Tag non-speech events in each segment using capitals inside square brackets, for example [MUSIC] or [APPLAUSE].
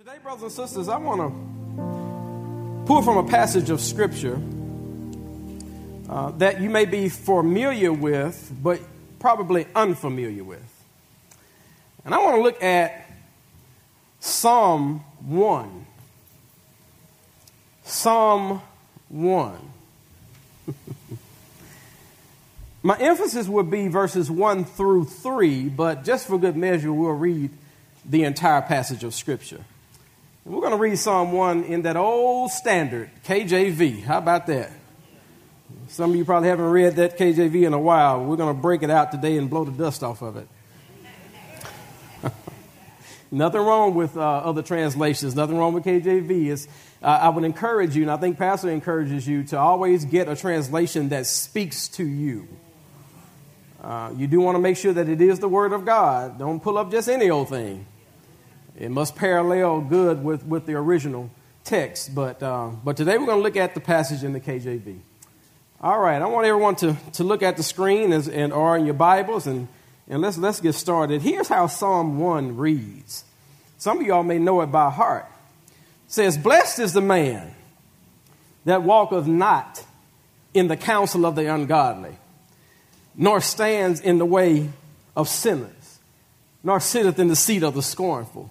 Today, brothers and sisters, I want to pull from a passage of Scripture uh, that you may be familiar with, but probably unfamiliar with. And I want to look at Psalm 1. Psalm 1. [LAUGHS] My emphasis would be verses 1 through 3, but just for good measure, we'll read the entire passage of Scripture. We're going to read Psalm 1 in that old standard, KJV. How about that? Some of you probably haven't read that KJV in a while. We're going to break it out today and blow the dust off of it. [LAUGHS] nothing wrong with uh, other translations, nothing wrong with KJV. It's, uh, I would encourage you, and I think Pastor encourages you, to always get a translation that speaks to you. Uh, you do want to make sure that it is the Word of God. Don't pull up just any old thing. It must parallel good with, with the original text. But, uh, but today we're going to look at the passage in the KJV. All right, I want everyone to, to look at the screen as, and or in your Bibles and, and let's, let's get started. Here's how Psalm 1 reads. Some of y'all may know it by heart. It says, Blessed is the man that walketh not in the counsel of the ungodly, nor stands in the way of sinners, nor sitteth in the seat of the scornful.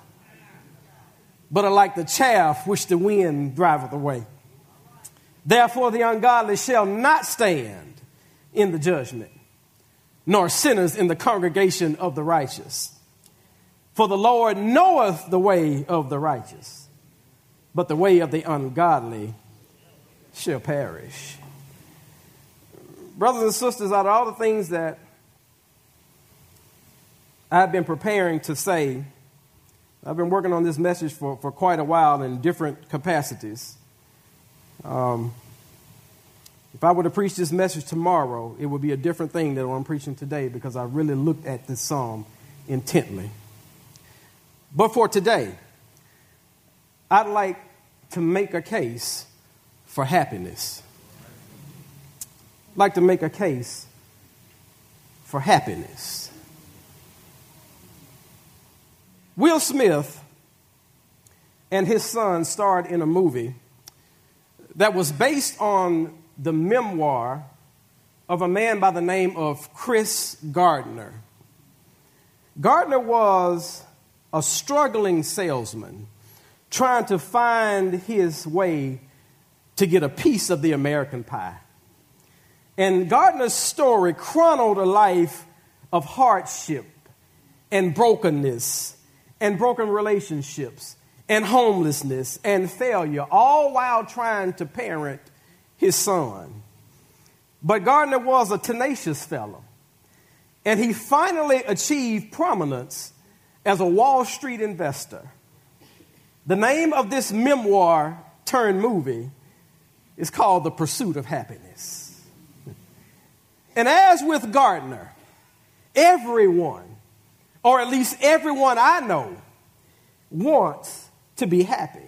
but are like the chaff which the wind driveth away. Therefore, the ungodly shall not stand in the judgment, nor sinners in the congregation of the righteous. For the Lord knoweth the way of the righteous, but the way of the ungodly shall perish. Brothers and sisters, out of all the things that I've been preparing to say, I've been working on this message for, for quite a while in different capacities. Um, if I were to preach this message tomorrow, it would be a different thing than what I'm preaching today because I really looked at this psalm intently. But for today, I'd like to make a case for happiness. I'd like to make a case for happiness. Will Smith and his son starred in a movie that was based on the memoir of a man by the name of Chris Gardner. Gardner was a struggling salesman trying to find his way to get a piece of the American pie. And Gardner's story chronicled a life of hardship and brokenness and broken relationships and homelessness and failure, all while trying to parent his son. But Gardner was a tenacious fellow, and he finally achieved prominence as a Wall Street investor. The name of this memoir turned movie is called The Pursuit of Happiness. [LAUGHS] And as with Gardner, everyone or at least everyone I know, wants to be happy.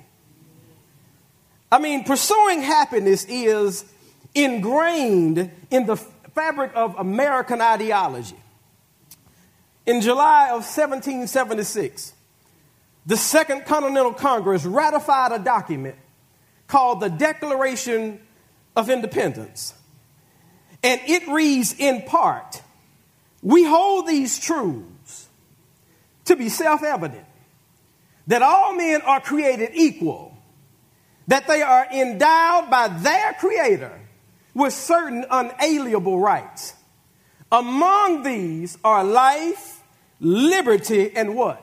I mean, pursuing happiness is ingrained in the fabric of American ideology. In July of 1776, the Second Continental Congress ratified a document called the Declaration of Independence. And it reads in part We hold these truths to be self evident that all men are created equal, that they are endowed by their Creator with certain unalienable rights. Among these are life, liberty, and what?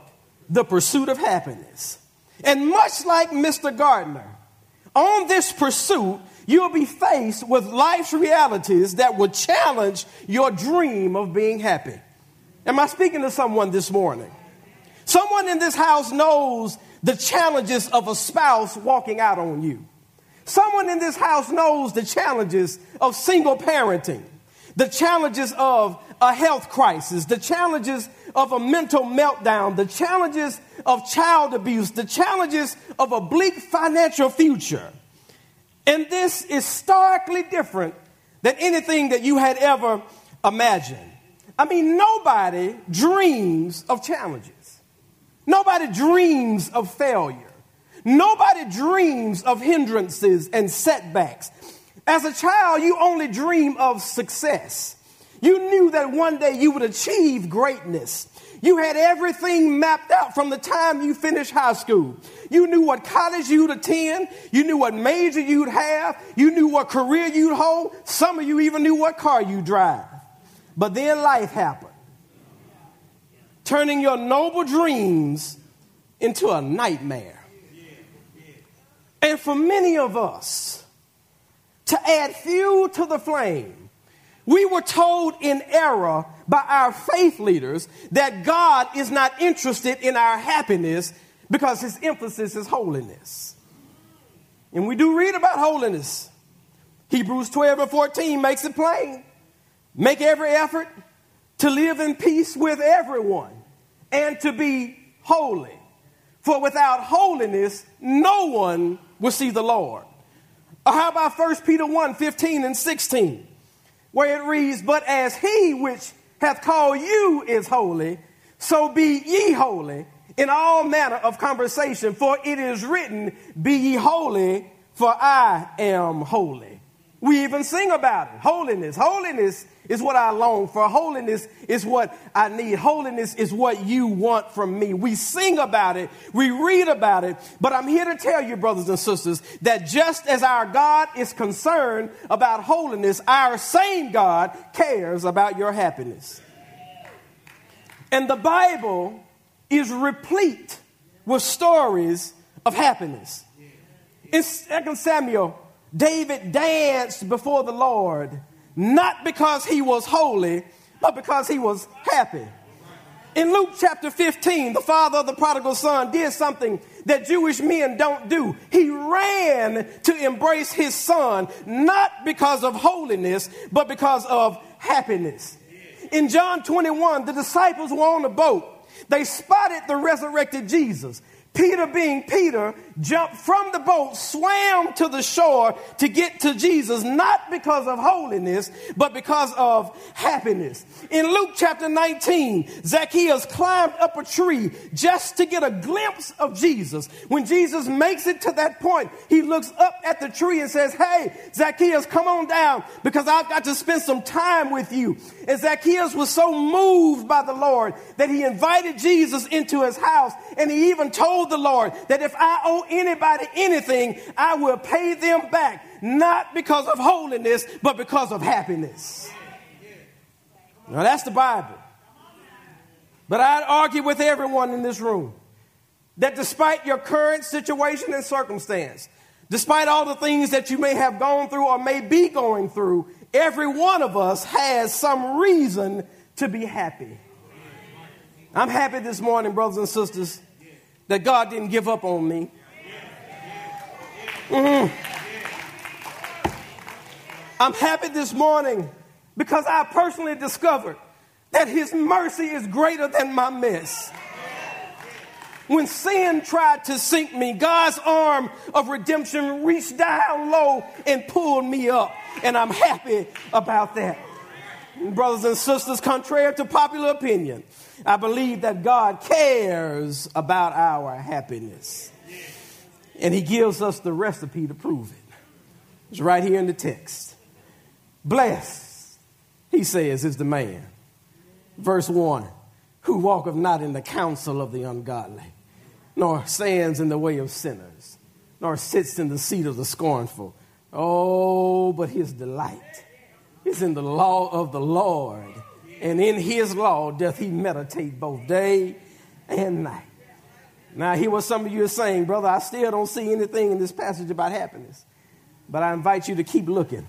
The pursuit of happiness. And much like Mr. Gardner, on this pursuit, you'll be faced with life's realities that will challenge your dream of being happy. Am I speaking to someone this morning? Someone in this house knows the challenges of a spouse walking out on you. Someone in this house knows the challenges of single parenting, the challenges of a health crisis, the challenges of a mental meltdown, the challenges of child abuse, the challenges of a bleak financial future. And this is starkly different than anything that you had ever imagined. I mean, nobody dreams of challenges. Nobody dreams of failure. Nobody dreams of hindrances and setbacks. As a child, you only dream of success. You knew that one day you would achieve greatness. You had everything mapped out from the time you finished high school. You knew what college you'd attend. You knew what major you'd have. You knew what career you'd hold. Some of you even knew what car you'd drive. But then life happened, turning your noble dreams into a nightmare. And for many of us, to add fuel to the flame, we were told in error by our faith leaders that God is not interested in our happiness because his emphasis is holiness. And we do read about holiness. Hebrews 12 and 14 makes it plain. Make every effort to live in peace with everyone and to be holy. For without holiness, no one will see the Lord. Or how about 1 Peter 1 15 and 16, where it reads, But as he which hath called you is holy, so be ye holy in all manner of conversation, for it is written, Be ye holy, for I am holy. We even sing about it. Holiness. Holiness is what I long for. Holiness is what I need. Holiness is what you want from me. We sing about it, we read about it, but I'm here to tell you, brothers and sisters, that just as our God is concerned about holiness, our same God cares about your happiness. And the Bible is replete with stories of happiness. In 2 Samuel, David danced before the Lord not because he was holy, but because he was happy. In Luke chapter 15, the father of the prodigal son did something that Jewish men don't do. He ran to embrace his son, not because of holiness, but because of happiness. In John 21, the disciples were on the boat. They spotted the resurrected Jesus. Peter, being Peter, jumped from the boat, swam to the shore to get to Jesus, not because of holiness, but because of happiness. In Luke chapter 19, Zacchaeus climbed up a tree just to get a glimpse of Jesus. When Jesus makes it to that point, he looks up at the tree and says, Hey, Zacchaeus, come on down because I've got to spend some time with you. And Zacchaeus was so moved by the Lord that he invited Jesus into his house and he even told the Lord that if I owe anybody anything, I will pay them back, not because of holiness, but because of happiness. Now that's the Bible. But I'd argue with everyone in this room that despite your current situation and circumstance, despite all the things that you may have gone through or may be going through, every one of us has some reason to be happy. I'm happy this morning, brothers and sisters, that God didn't give up on me. Mm-hmm. I'm happy this morning because I personally discovered that His mercy is greater than my mess. When sin tried to sink me, God's arm of redemption reached down low and pulled me up. And I'm happy about that. Brothers and sisters, contrary to popular opinion, I believe that God cares about our happiness. And He gives us the recipe to prove it. It's right here in the text. Blessed, He says, is the man. Verse 1 who walketh not in the counsel of the ungodly, nor stands in the way of sinners, nor sits in the seat of the scornful. Oh, but his delight is in the law of the Lord and in his law doth he meditate both day and night. Now, hear what some of you are saying, brother. I still don't see anything in this passage about happiness, but I invite you to keep looking.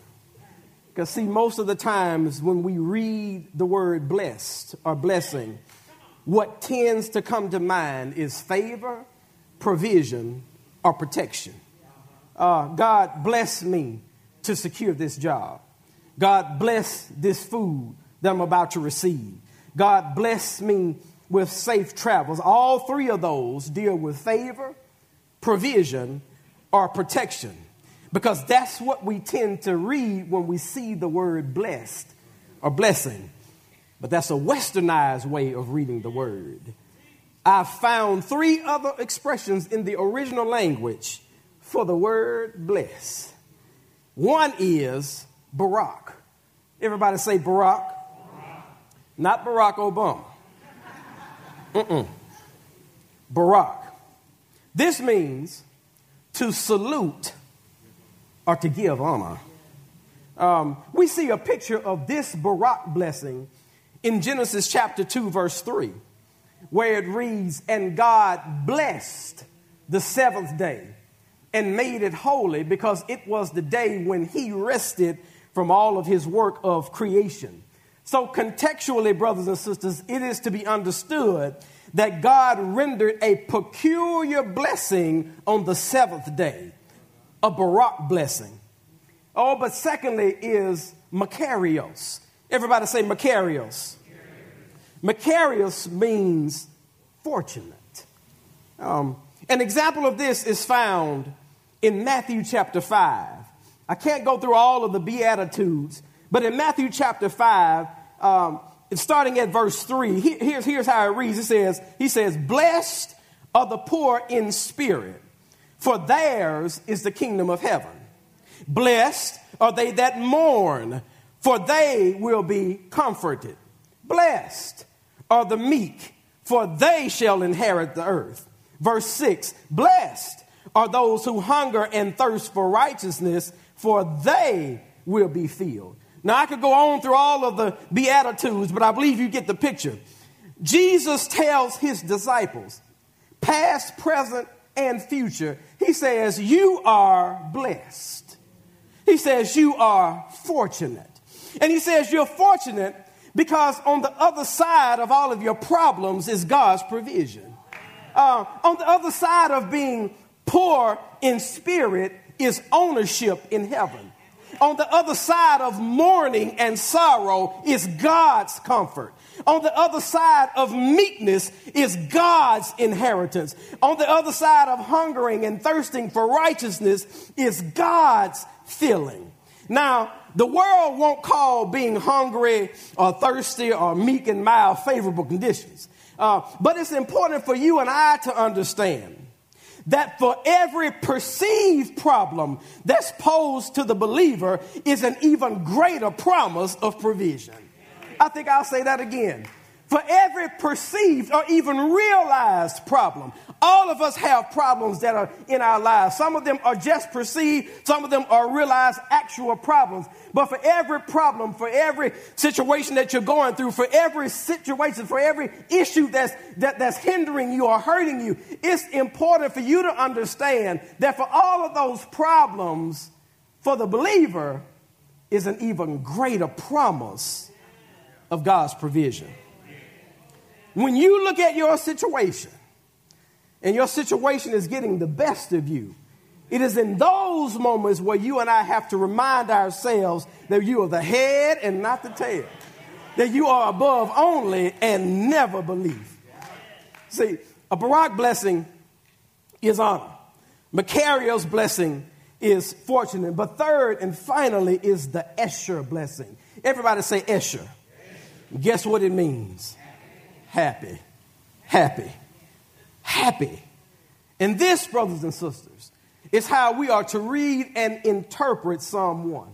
Because, see, most of the times when we read the word blessed or blessing, what tends to come to mind is favor, provision, or protection. Uh, God bless me to secure this job. God bless this food that I'm about to receive. God bless me with safe travels. All three of those deal with favor, provision, or protection. Because that's what we tend to read when we see the word blessed or blessing. But that's a westernized way of reading the word. I found three other expressions in the original language for the word bless. One is Barak. Everybody say Barack. Barack. Not Barack Obama. Mm-mm. Barak. This means to salute or to give honor. Um, we see a picture of this Barak blessing in Genesis chapter 2, verse 3, where it reads, And God blessed the seventh day and made it holy because it was the day when he rested from all of his work of creation. So, contextually, brothers and sisters, it is to be understood that God rendered a peculiar blessing on the seventh day, a Barak blessing. Oh, but secondly is Makarios. Everybody say Makarios. Makarios means fortunate. Um, an example of this is found in Matthew chapter 5. I can't go through all of the Beatitudes, but in Matthew chapter 5, um, starting at verse 3, here's, here's how it reads. It says, He says, Blessed are the poor in spirit, for theirs is the kingdom of heaven. Blessed are they that mourn, for they will be comforted. Blessed are the meek, for they shall inherit the earth. Verse 6 Blessed are those who hunger and thirst for righteousness, for they will be filled. Now, I could go on through all of the Beatitudes, but I believe you get the picture. Jesus tells his disciples, past, present, and future, he says, You are blessed. He says, You are fortunate. And he says, You're fortunate because on the other side of all of your problems is God's provision. Uh, on the other side of being poor in spirit is ownership in heaven. On the other side of mourning and sorrow is God's comfort. On the other side of meekness is God's inheritance. On the other side of hungering and thirsting for righteousness is God's filling. Now, the world won't call being hungry or thirsty or meek and mild favorable conditions. Uh, but it's important for you and I to understand that for every perceived problem that's posed to the believer is an even greater promise of provision. I think I'll say that again. For every perceived or even realized problem, all of us have problems that are in our lives. Some of them are just perceived, some of them are realized actual problems. But for every problem, for every situation that you're going through, for every situation, for every issue that's, that, that's hindering you or hurting you, it's important for you to understand that for all of those problems, for the believer, is an even greater promise of God's provision. When you look at your situation and your situation is getting the best of you, it is in those moments where you and I have to remind ourselves that you are the head and not the tail, that you are above only and never believe. See, a Barak blessing is honor. Makarios blessing is fortunate. But third and finally is the Esher blessing. Everybody say Esher. Guess what it means? Happy, happy, happy. And this, brothers and sisters, is how we are to read and interpret Psalm 1.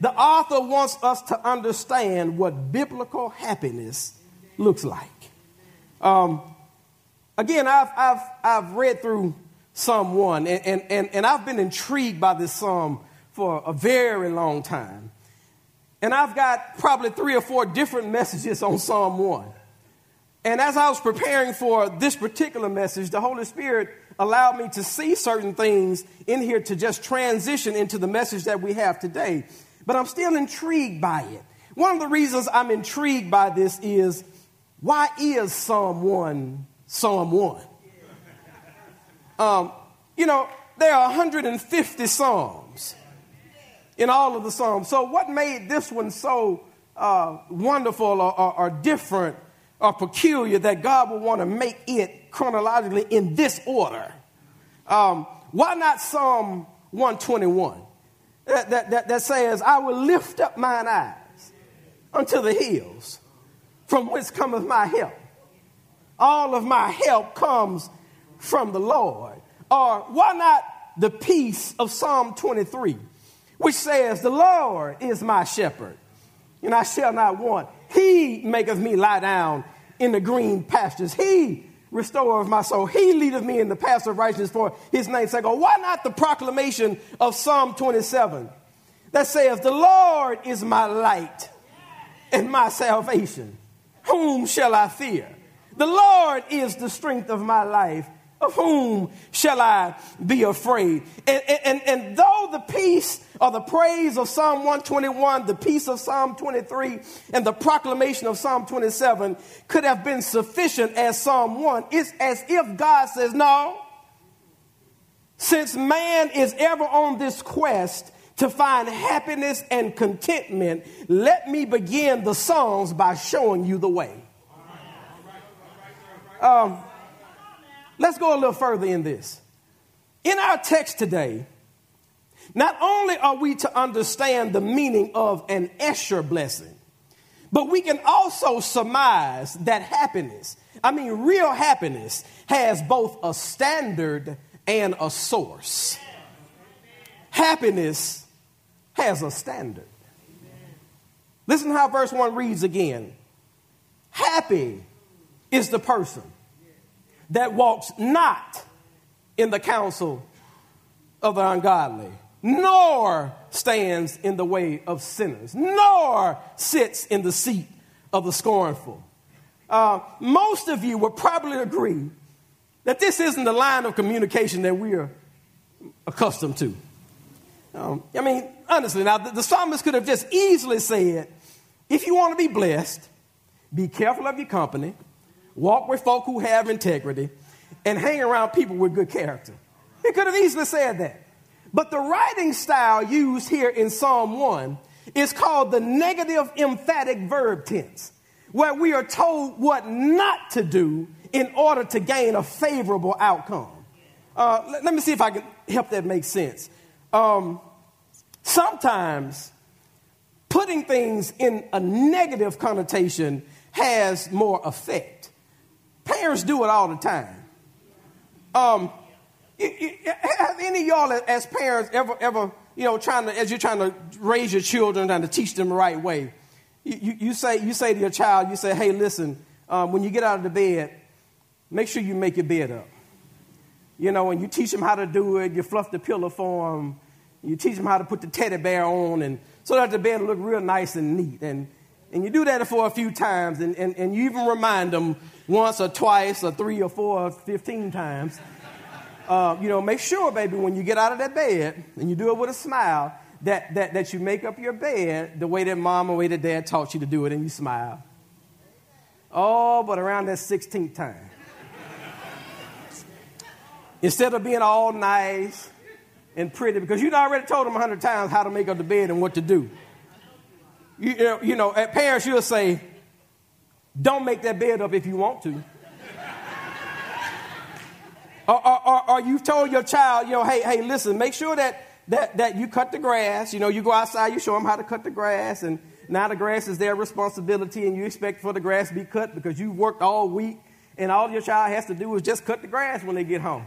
The author wants us to understand what biblical happiness looks like. Um, again, I've, I've, I've read through Psalm 1, and, and, and, and I've been intrigued by this psalm for a very long time. And I've got probably three or four different messages on Psalm 1. And as I was preparing for this particular message, the Holy Spirit allowed me to see certain things in here to just transition into the message that we have today. But I'm still intrigued by it. One of the reasons I'm intrigued by this is why is Psalm 1 Psalm 1? Um, you know, there are 150 Psalms in all of the Psalms. So, what made this one so uh, wonderful or, or, or different or peculiar that God would want to make it chronologically in this order? Um, why not Psalm 121 that, that, that, that says, I will lift up mine eyes unto the hills from whence cometh my help. All of my help comes from the Lord. Or why not the peace of Psalm 23, which says, The Lord is my shepherd, and I shall not want. He maketh me lie down in the green pastures. He restoreth my soul. He leadeth me in the paths of righteousness for his name's sake. Why not the proclamation of Psalm 27 that says, The Lord is my light and my salvation. Whom shall I fear? The Lord is the strength of my life. Of whom shall I be afraid? And, and, and though the peace or the praise of Psalm 121, the peace of Psalm 23, and the proclamation of Psalm 27 could have been sufficient as Psalm 1, it's as if God says, No, since man is ever on this quest to find happiness and contentment, let me begin the songs by showing you the way. Um, let's go a little further in this. In our text today, not only are we to understand the meaning of an Esher blessing, but we can also surmise that happiness, I mean, real happiness, has both a standard and a source. Happiness has a standard. Listen how verse 1 reads again. Happy is the person that walks not in the counsel of the ungodly, nor stands in the way of sinners, nor sits in the seat of the scornful. Uh, most of you would probably agree that this isn't the line of communication that we are accustomed to. Um, I mean, honestly, now the, the psalmist could have just easily said, if you want to be blessed, be careful of your company, walk with folk who have integrity, and hang around people with good character. He could have easily said that. But the writing style used here in Psalm 1 is called the negative emphatic verb tense, where we are told what not to do in order to gain a favorable outcome. Uh, let, let, me see if I can help that make sense. Um, sometimes putting things in a negative connotation has more effect. Parents do it all the time. Um, have any of y'all as parents ever, ever, you know, trying to, as you're trying to raise your children, trying to teach them the right way, you, you, say, you say to your child, you say, hey, listen, um, when you get out of the bed, make sure you make your bed up. You know, and you teach them how to do it, you fluff the pillow for them, you teach them how to put the teddy bear on, and so that the bed will look real nice and neat. And, and you do that for a few times, and, and, and you even remind them once or twice or three or four or 15 times. Uh, you know, make sure, baby, when you get out of that bed, and you do it with a smile, that, that, that you make up your bed the way that mom or way that dad taught you to do it, and you smile. Oh, but around that 16th time, instead of being all nice and pretty, because you'd already told them a hundred times how to make up the bed and what to do. You, you know, at parents, you'll say, don't make that bed up if you want to. [LAUGHS] or, or, or, you've told your child, you know, hey, hey, listen, make sure that, that, that you cut the grass. You know, you go outside, you show them how to cut the grass, and now the grass is their responsibility, and you expect for the grass to be cut because you worked all week, and all your child has to do is just cut the grass when they get home.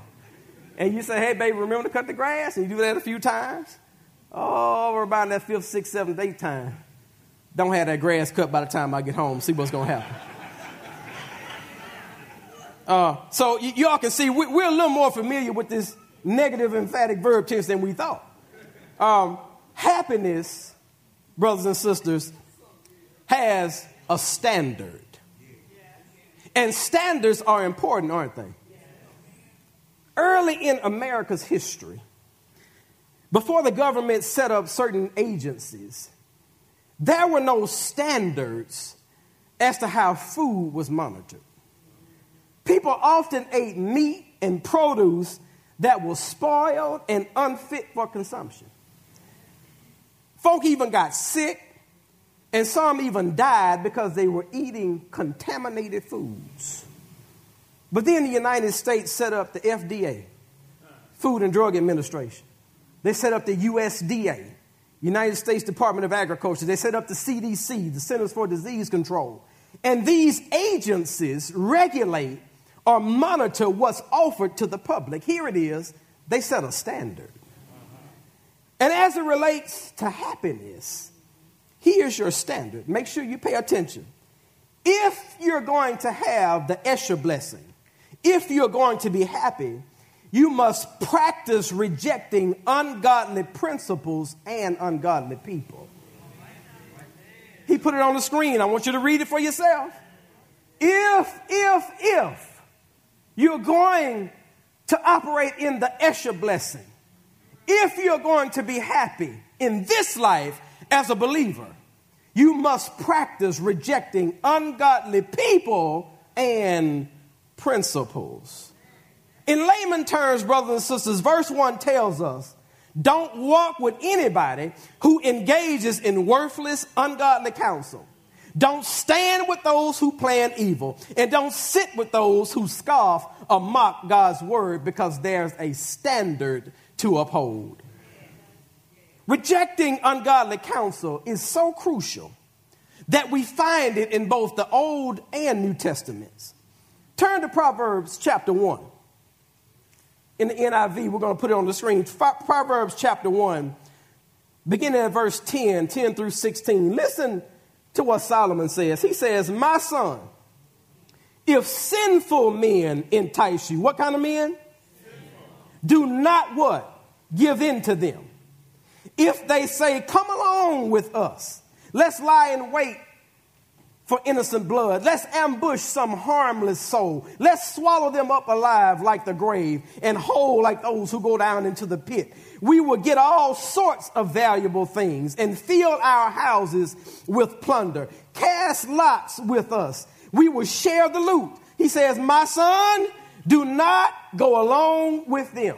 And you say, hey, baby, remember to cut the grass, and you do that a few times. Oh, we're about that fifth, sixth, seventh, eighth time. Don't have that grass cut by the time I get home. See what's going to happen. Uh, so y- y'all can see we- are a little more familiar with this negative emphatic verb tense than we thought. Um, happiness, brothers and sisters, has a standard. And standards are important, aren't they? Early in America's history, before the government set up certain agencies, there were no standards as to how food was monitored. People often ate meat and produce that was spoiled and unfit for consumption. Folk even got sick, and some even died because they were eating contaminated foods. But then the United States set up the FDA, Food and Drug Administration. They set up the USDA, United States Department of Agriculture. They set up the CDC, the Centers for Disease Control. And these agencies regulate or monitor what's offered to the public. Here it is, they set a standard. And as it relates to happiness, here's your standard. Make sure you pay attention. If you're going to have the Esher blessing, if you're going to be happy, you must practice rejecting ungodly principles and ungodly people. He put it on the screen. I want you to read it for yourself. If, if, if you're going to operate in the Esher blessing, if you're going to be happy in this life as a believer, you must practice rejecting ungodly people and principles. In layman terms, brothers and sisters, verse 1 tells us don't walk with anybody who engages in worthless, ungodly counsel. Don't stand with those who plan evil, and don't sit with those who scoff or mock God's word because there's a standard to uphold. Rejecting ungodly counsel is so crucial that we find it in both the Old and New Testaments. Turn to Proverbs chapter 1. In the NIV, we're going to put it on the screen. Proverbs chapter 1, beginning at verse 10, 10 through 16. Listen to what Solomon says. He says, My son, if sinful men entice you, what kind of men? Do not what? Give in to them. If they say, Come along with us, let's lie in wait for innocent blood. Let's ambush some harmless soul. Let's swallow them up alive like the grave and whole like those who go down into the pit. We will get all sorts of valuable things and fill our houses with plunder. Cast lots with us. We will share the loot. He says, My son, do not go along with them.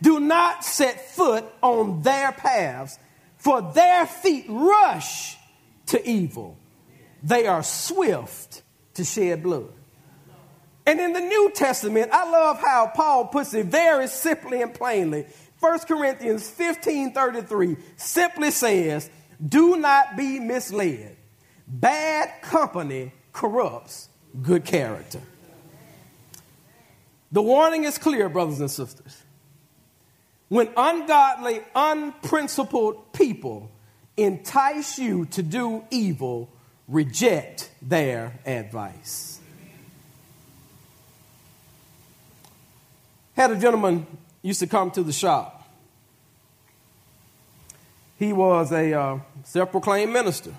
Do not set foot on their paths, for their feet rush to evil. They are swift to shed blood. And in the New Testament, I love how Paul puts it very simply and plainly. 1 Corinthians 15 33 simply says, Do not be misled. Bad company corrupts good character. The warning is clear, brothers and sisters. When ungodly, unprincipled people entice you to do evil, reject their advice. Had a gentleman used to come to the shop. He was a uh, self proclaimed minister.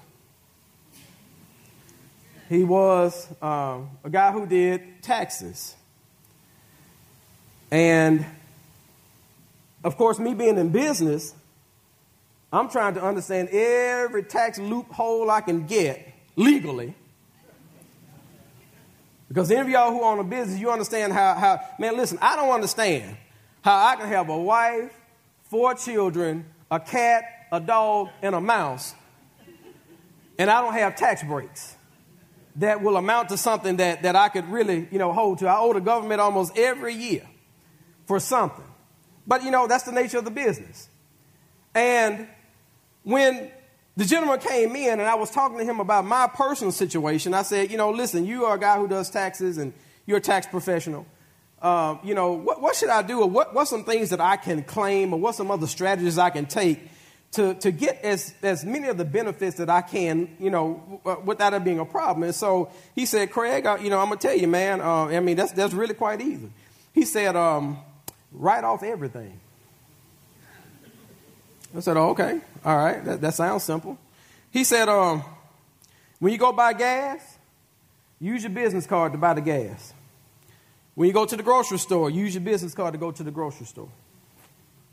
He was uh, a guy who did taxes. And of course, me being in business, I'm trying to understand every tax loophole I can get legally. Because any of y'all who own a business, you understand how, how, man, listen, I don't understand how I can have a wife, four children, a cat, a dog, and a mouse, and I don't have tax breaks that will amount to something that, that I could really, you know, hold to. I owe the government almost every year for something. But, you know, that's the nature of the business. And when the gentleman came in and I was talking to him about my personal situation. I said, you know, listen, you are a guy who does taxes and you're a tax professional. Uh, you know, what, what, should I do or what, what's some things that I can claim or what some other strategies I can take to, to get as, as many of the benefits that I can, you know, without it being a problem. And so he said, Craig, I, you know, I'm going to tell you, man, uh, I mean, that's, that's really quite easy. He said, um, write off everything. I said, oh, okay, all right, that, that sounds simple. He said, um, when you go buy gas, use your business card to buy the gas. When you go to the grocery store, use your business card to go to the grocery store.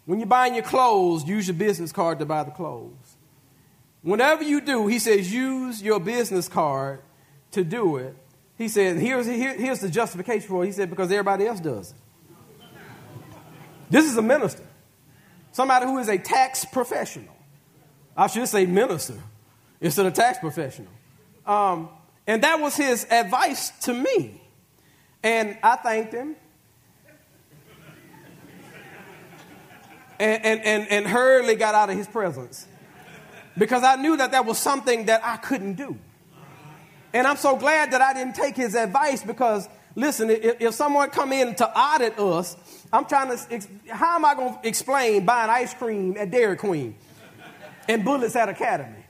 When you're buying your clothes, use your business card to buy the clothes. Whenever you do, he says, use your business card to do it. He said, here's, here, here's the justification for it. He said, because everybody else does it. This is a minister, somebody who is a tax professional. I should say minister instead of tax professional. Um, and that was his advice to me. And I thanked him. And, and, and, and hurriedly got out of his presence because I knew that that was something that I couldn't do. And I'm so glad that I didn't take his advice because, listen, if, if someone come in to audit us, I'm trying to, how am I going to explain buying ice cream at Dairy Queen and bullets at Academy?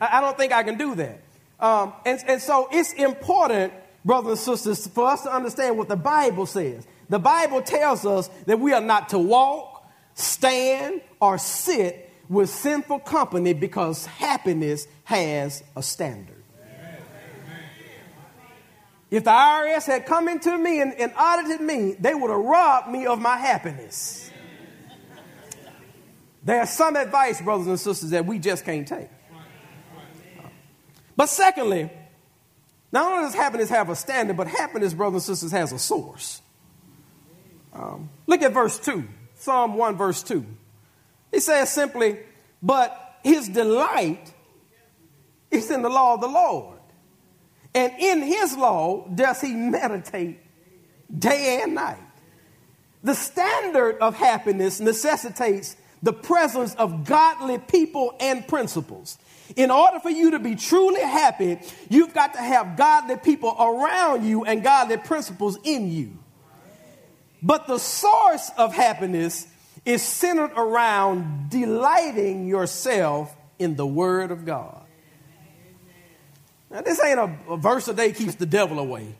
I, I don't think I can do that. Um, and, and so it's important, brothers and sisters, for us to understand what the Bible says. The Bible tells us that we are not to walk, stand, or sit with sinful company because happiness has a standard. If the IRS had come into me and, and audited me, they would have robbed me of my happiness. There's some advice, brothers and sisters, that we just can't take. But secondly, not only does happiness have a standard, but happiness, brothers and sisters, has a source. Um, look at verse 2, Psalm 1, verse 2. He says simply, But his delight is in the law of the Lord. And in his law does he meditate day and night. The standard of happiness necessitates the presence of godly people and principles. In order for you to be truly happy, you've got to have godly people around you and godly principles in you. But the source of happiness is centered around delighting yourself in the Word of God. Now, this ain't a, a verse a day keeps the devil away.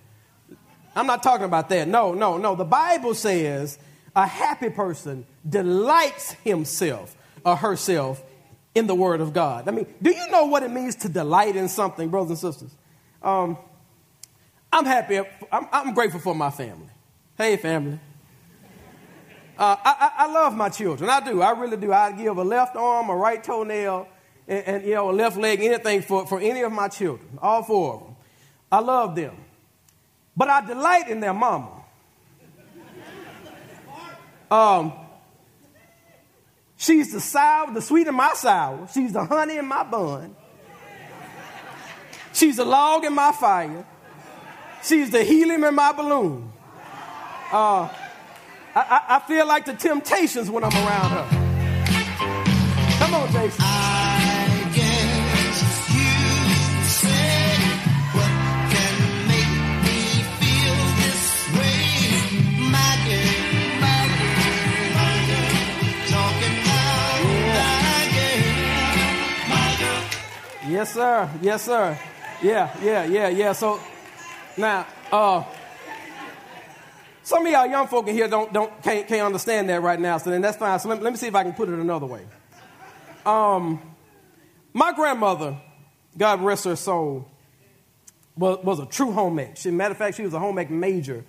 I'm not talking about that. No, no, no. The Bible says a happy person delights himself or herself in the Word of God. I mean, do you know what it means to delight in something, brothers and sisters? Um, I'm happy. I'm, I'm, grateful for my family. Hey, family. Uh, I, I, love my children. I do. I really do. I give a left arm, a right toenail, and, and, you know, a left leg, anything for, for any of my children, all four of them. I love them. But I delight in their mama. [LAUGHS] Um, she's the sour, the sweet in my sour. She's the honey in my bun. She's the log in my fire. She's the helium in my balloon. Uh, I, I, I feel like the temptations when I'm around her. Come on, Jason. Yes, sir. Yes, sir. Yeah, yeah, yeah, yeah. So now, uh, some of y'all young folk in here don't, don't can't, can't understand that right now. So then that's fine. So let, let me see if I can put it another way. Um, my grandmother, God rest her soul, was, was a true home ec. She, matter of fact, she was a home ec major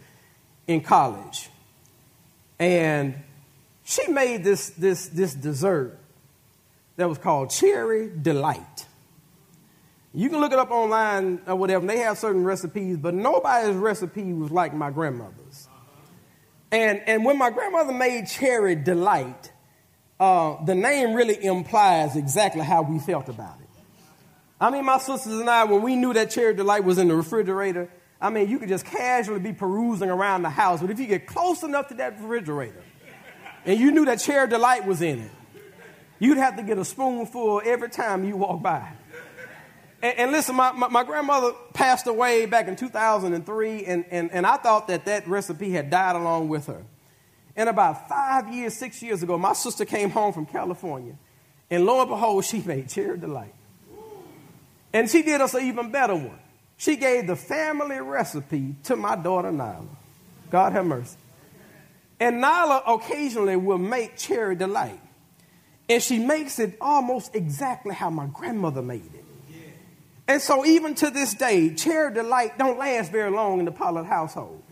in college, and she made this this this dessert that was called cherry delight. You can look it up online or whatever, and they have certain recipes, but nobody's recipe was like my grandmother's. And, and when my grandmother made cherry delight, uh, the name really implies exactly how we felt about it. I mean, my sisters and I, when we knew that cherry delight was in the refrigerator, I mean, you could just casually be perusing around the house, but if you get close enough to that refrigerator and you knew that cherry delight was in it, you'd have to get a spoonful every time you walk by. And, and listen, my, my, my, grandmother passed away back in 2003, and, and, and I thought that that recipe had died along with her. And about five years, six years ago, my sister came home from California, and lo and behold, she [LAUGHS] made cherry delight. And she did us an even better one. She gave the family recipe to my daughter Nyla. God have mercy. And Nyla occasionally will make cherry delight. And she makes it almost exactly how my grandmother made it. And so even to this day, cherry delight don't last very long in the Pollard household.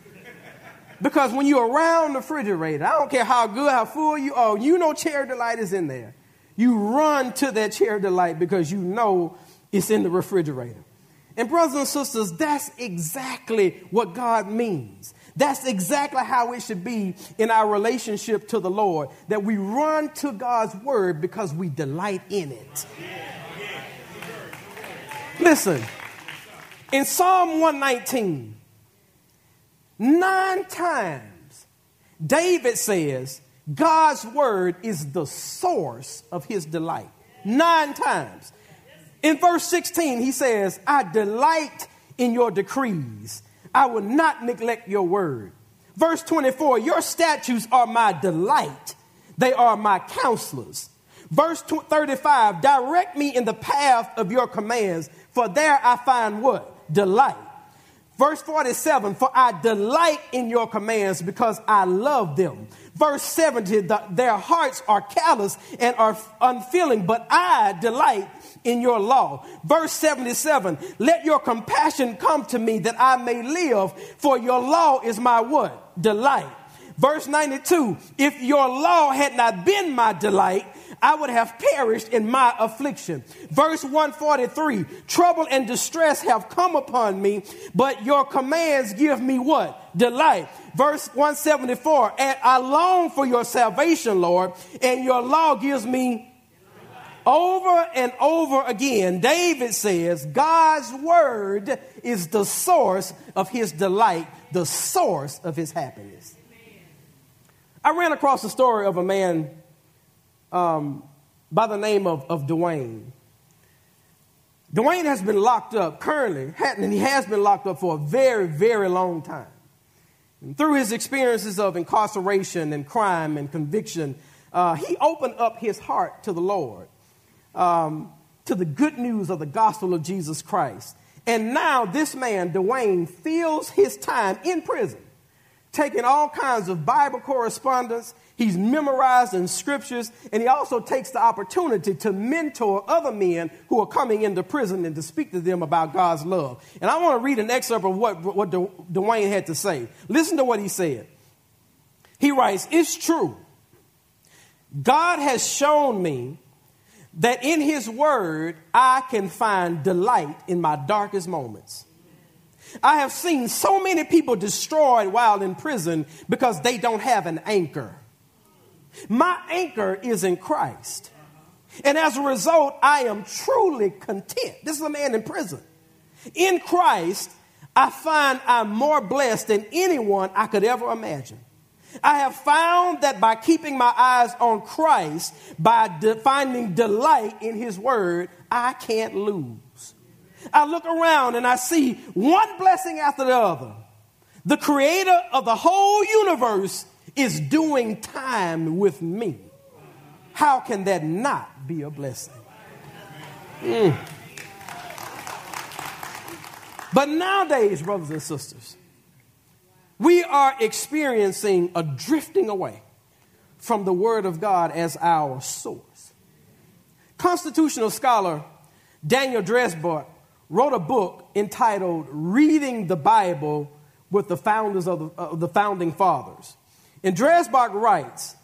Because when you're around the refrigerator, I don't care how good, how full you are, you know cherry delight is in there. You run to that cherry delight because you know it's in the refrigerator. And brothers and sisters, that's exactly what God means. That's exactly how it should be in our relationship to the Lord, that we run to God's word because we delight in it. Listen, in Psalm 119, nine times David says God's word is the source of his delight. Nine times. In verse 16, he says, I delight in your decrees. I will not neglect your word. Verse 24, your statutes are my delight. They are my counselors. Verse 35, direct me in the path of your commands, for there I find what? Delight. Verse 47, for I delight in your commands because I love them. Verse 70, the, their hearts are callous and are unfeeling, but I delight in your law. Verse 77, let your compassion come to me that I may live, for your law is my what? Delight. Verse 92, if your law had not been my delight, I would have perished in my affliction. Verse 143, trouble and distress have come upon me, but your commands give me what? Delight. Verse 174, and I long for your salvation, Lord, and your law gives me over and over again, David says God's word is the source of his delight, the source of his happiness. I ran across the story of a man um, by the name of, of Dwayne. Dwayne has been locked up currently, and he has been locked up for a very, very long time. And through his experiences of incarceration and crime and conviction, uh, he opened up his heart to the Lord um, to the good news of the gospel of Jesus Christ. And now this man, Dwayne, fills his time in prison, taking all kinds of Bible correspondence. He's memorizing scriptures, and he also takes the opportunity to mentor other men who are coming into prison and to speak to them about God's love. And I want to read an excerpt of what, what Dwayne had to say. Listen to what he said. He writes, It's true. God has shown me that in His Word I can find delight in my darkest moments. I have seen so many people destroyed while in prison because they don't have an anchor. My anchor is in Christ. And as a result, I am truly content. This is a man in prison. In Christ, I find I'm more blessed than anyone I could ever imagine. I have found that by keeping my eyes on Christ, by de- finding delight in His Word, I can't lose. I look around and I see one blessing after the other. The creator of the whole universe is doing time with me. How can that not be a blessing? Mm. But nowadays, brothers and sisters, we are experiencing a drifting away from the Word of God as our source. Constitutional scholar Daniel Dreisbach wrote a book entitled Reading the Bible with the Founders of the, uh, the Founding Fathers. And Dreisbach writes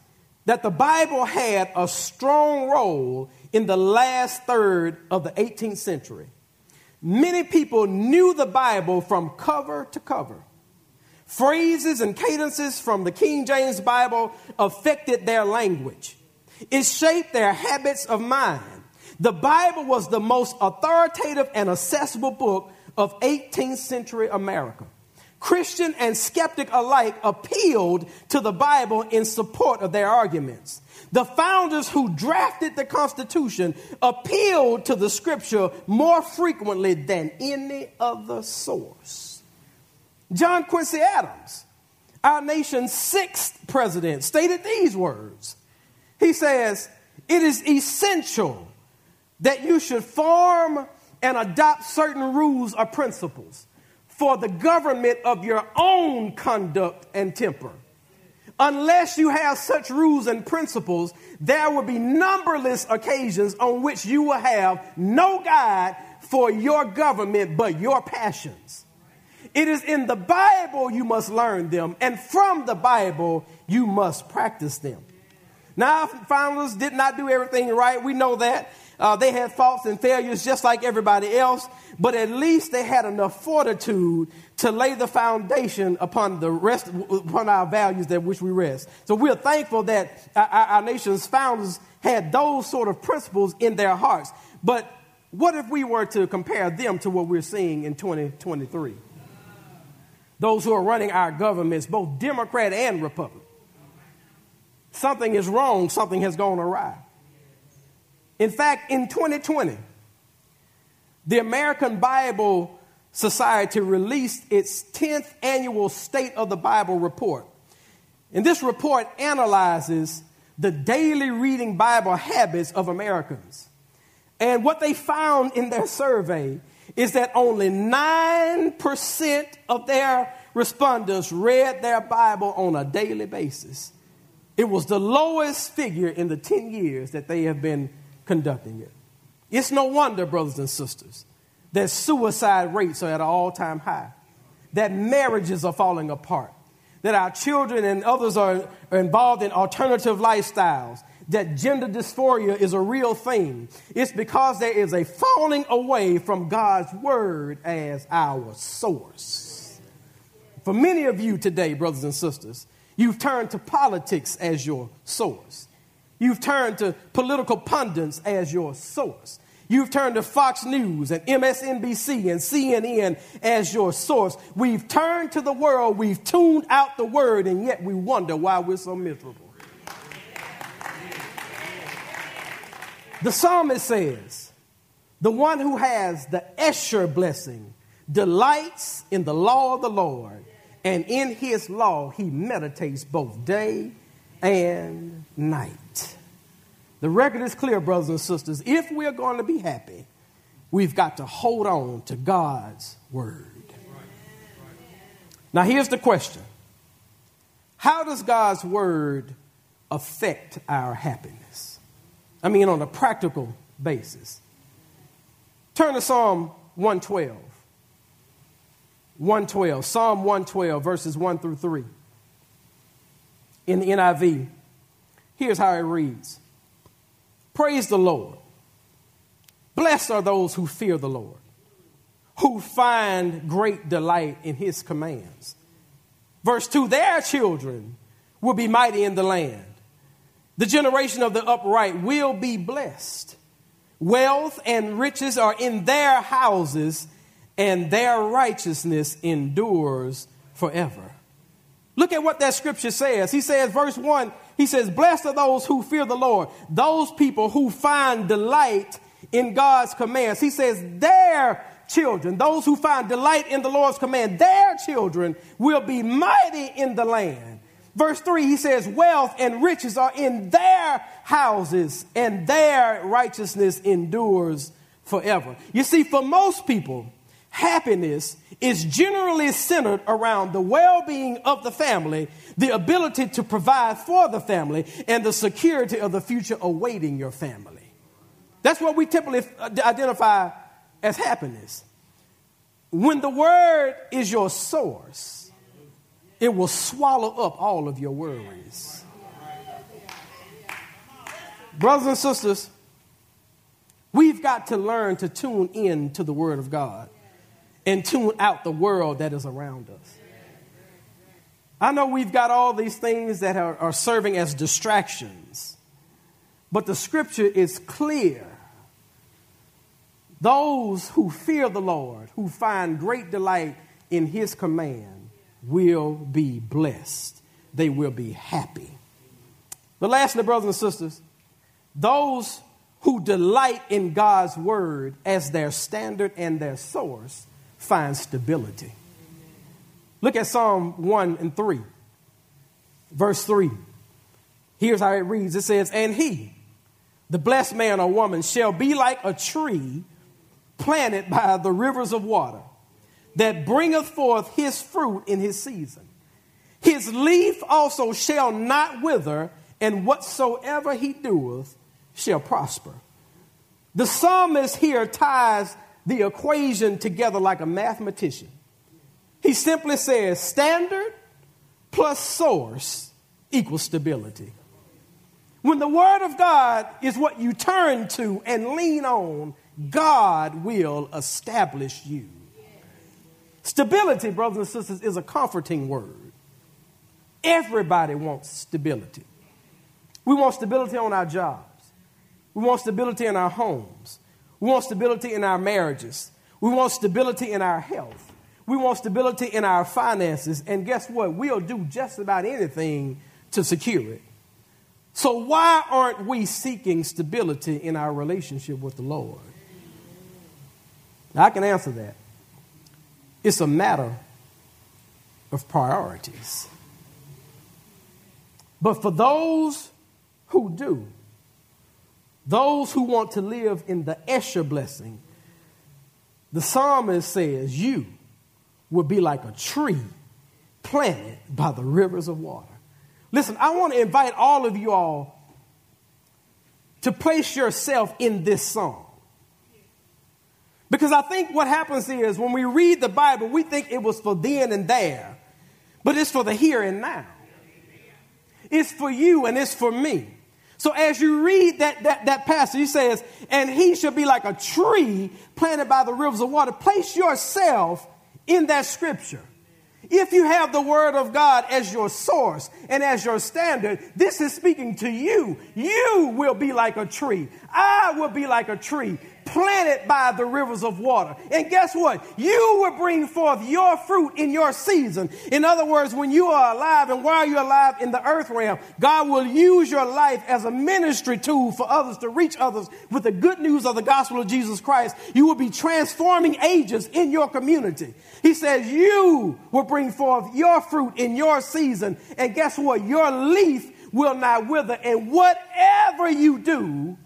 that the Bible had a strong role in the last third of the 18th century. Many people knew the Bible from cover to cover. Phrases and cadences from the King James Bible affected their language. It shaped their habits of mind. The Bible was the most authoritative and accessible book of 18th century America. Christian and skeptic alike appealed to the Bible in support of their arguments. The founders who drafted the Constitution appealed to the scripture more frequently than any other source. John Quincy Adams, our nation's sixth president, stated these words. He says, It is essential that you should form and adopt certain rules or principles for the government of your own conduct and temper. Unless you have such rules and principles, there will be numberless occasions on which you will have no guide for your government but your passions. It is in the Bible you must learn them, and from the Bible you must practice them. Now, founders did not do everything right. We know that. Uh, they had faults and failures just like everybody else, but at least they had enough fortitude to lay the foundation upon the rest, upon our values that which we rest. So we're thankful that our, our nation's founders had those sort of principles in their hearts. But what if we were to compare them to what we're seeing in 2023? Those who are running our governments, both Democrat and Republican. Something is wrong, something has gone awry. In fact, in 2020, the American Bible Society released its 10th annual State of the Bible report. And this report analyzes the daily reading Bible habits of Americans. And what they found in their survey is that only 9% of their respondents read their Bible on a daily basis. It was the lowest figure in the 10 years that they have been conducting it. It's no wonder, brothers and sisters, that suicide rates are at an all time high, that marriages are falling apart, that our children and others are, are involved in alternative lifestyles, that gender dysphoria is a real thing. It's because there is a falling away from God's word as our source. For many of you today, brothers and sisters, you've turned to politics as your source. You've turned to political pundits as your source. You've turned to Fox News and MSNBC and CNN as your source. We've turned to the world, we've tuned out the word, and yet we wonder why we're so miserable. The psalmist says, The one who has the Esher blessing delights in the law of the Lord, and in his law he meditates both day and night. The record is clear, brothers and sisters. If we're going to be happy, we've got to hold on to God's word. Now, here's the question How does God's word affect our happiness? I mean, on a practical basis. Turn to Psalm 112. 112, Psalm 112, verses 1 through 3 in the NIV. Here's how it reads Praise the Lord. Blessed are those who fear the Lord, who find great delight in his commands. Verse 2 Their children will be mighty in the land. The generation of the upright will be blessed. Wealth and riches are in their houses, and their righteousness endures forever. Look at what that scripture says. He says, verse 1, he says, Blessed are those who fear the Lord, those people who find delight in God's commands. He says, Their children, those who find delight in the Lord's command, their children will be mighty in the land. Verse 3, he says, Wealth and riches are in their houses, and their righteousness endures forever. You see, for most people, happiness is generally centered around the well being of the family, the ability to provide for the family, and the security of the future awaiting your family. That's what we typically uh, identify as happiness. When the word is your source, it will swallow up all of your worries. Brothers and sisters, we've got to learn to tune in to the word of God and tune out the world that is around us. I know we've got all these things that are, are serving as distractions, but the scripture is clear. Those who fear the Lord, who find great delight in his command, will be blessed. They will be happy. But lastly, brothers and sisters, those who delight in God's word as their standard and their source find stability. Look at Psalm 1 and 3, verse 3. Here's how it reads it says, And he, the blessed man or woman, shall be like a tree planted by the rivers of water that bringeth forth his fruit in his season. His leaf also shall not wither, and whatsoever he doeth shall prosper. The psalmist here ties the equation together like a mathematician. He simply says standard plus source equals stability. When the Word of God is what you turn to and lean on, God will establish you. Stability, brothers and sisters, is a comforting word. Everybody wants stability. We want stability on our jobs. We want stability in our homes. We want stability in our marriages. We want stability in our health. We want stability in our finances. And guess what? We'll do just about anything to secure it. So, why aren't we seeking stability in our relationship with the Lord? Now, I can answer that. It's a matter of priorities. But for those who do, those who want to live in the Esher blessing, the psalmist says, You will be like a tree planted by the rivers of water. Listen, I want to invite all of you all to place yourself in this song. Because I think what happens is when we read the Bible, we think it was for then and there, but it's for the here and now. It's for you and it's for me. So as you read that, that, that passage, he says, and he shall be like a tree planted by the rivers of water. Place yourself in that scripture. If you have the word of God as your source and as your standard, this is speaking to you. You will be like a tree. I will be like a tree planted by the rivers of water. And guess what? You will bring forth your fruit in your season. In other words, when you are alive and while you're alive in the earth realm, God will use your life as a ministry tool for others to reach others with the good news of the gospel of Jesus Christ. You will be transforming agents in your community. He says you will bring forth your fruit in your season. And guess what? Your leaf will not wither. And whatever you do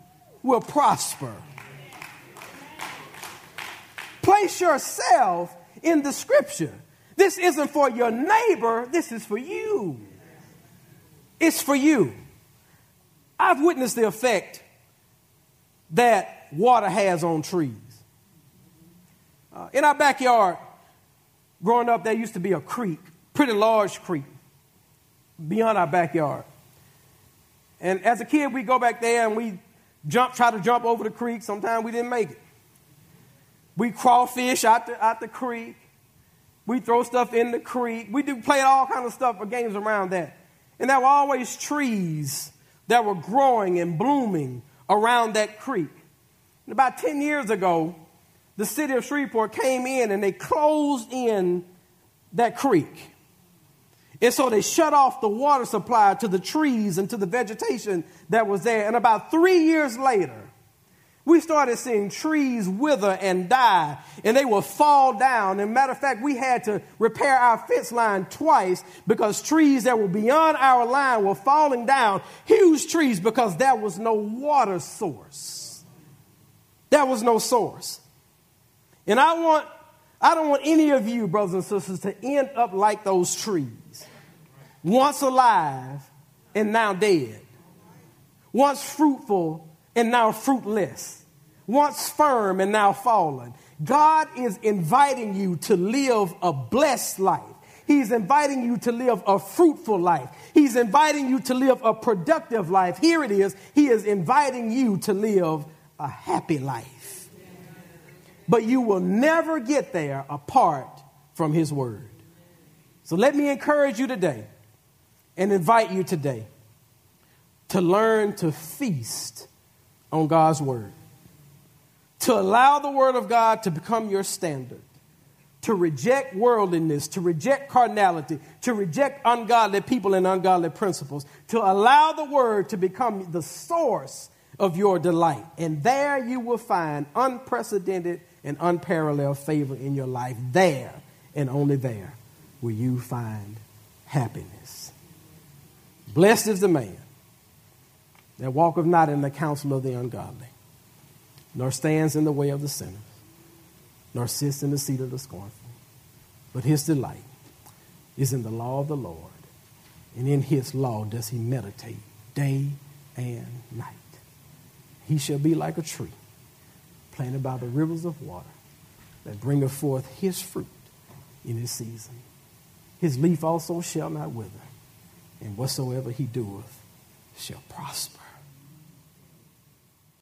will prosper. Place yourself in the scripture. This isn't for your neighbor, this is for you. It's for you. I've witnessed the effect that water has on trees. Uh, in our backyard, growing up, there used to be a creek, pretty large creek, beyond our backyard. And as a kid, we go back there and we jump, try to jump over the creek. Sometimes we didn't make it. We crawfish out the, out the creek. We throw stuff in the creek. We do play all kind of stuff, or games around that. And there were always trees that were growing and blooming around that creek. And about 10 years ago, the city of Shreveport came in and they closed in that creek. And so they shut off the water supply to the trees and to the vegetation that was there. And about three years later, we started seeing trees wither and die, and they would fall down. And matter of fact, we had to repair our fence line twice because trees that were beyond our line were falling down, huge trees, because there was no water source. There was no source. And I want, I don't want any of you, brothers and sisters, to end up like those trees. Once alive and now dead. Once fruitful and now fruitless, once firm and now fallen. God is inviting you to live a blessed life. He's inviting you to live a fruitful life. He's inviting you to live a productive life. Here it is. He is inviting you to live a happy life. But you will never get there apart from His Word. So let me encourage you today and invite you today to learn to feast on God's word. To allow the word of God to become your standard. To reject worldliness, to reject carnality, to reject ungodly people and ungodly principles, to allow the word to become the source of your delight. And there you will find unprecedented and unparalleled favor in your life. There and only there will you find happiness. Blessed is the man that walketh not in the counsel of the ungodly, nor stands in the way of the sinners, nor sits in the seat of the scornful. But his delight is in the law of the Lord, and in his law does he meditate day and night. He shall be like a tree planted by the rivers of water that bringeth forth his fruit in his season. His leaf also shall not wither, and whatsoever he doeth shall prosper.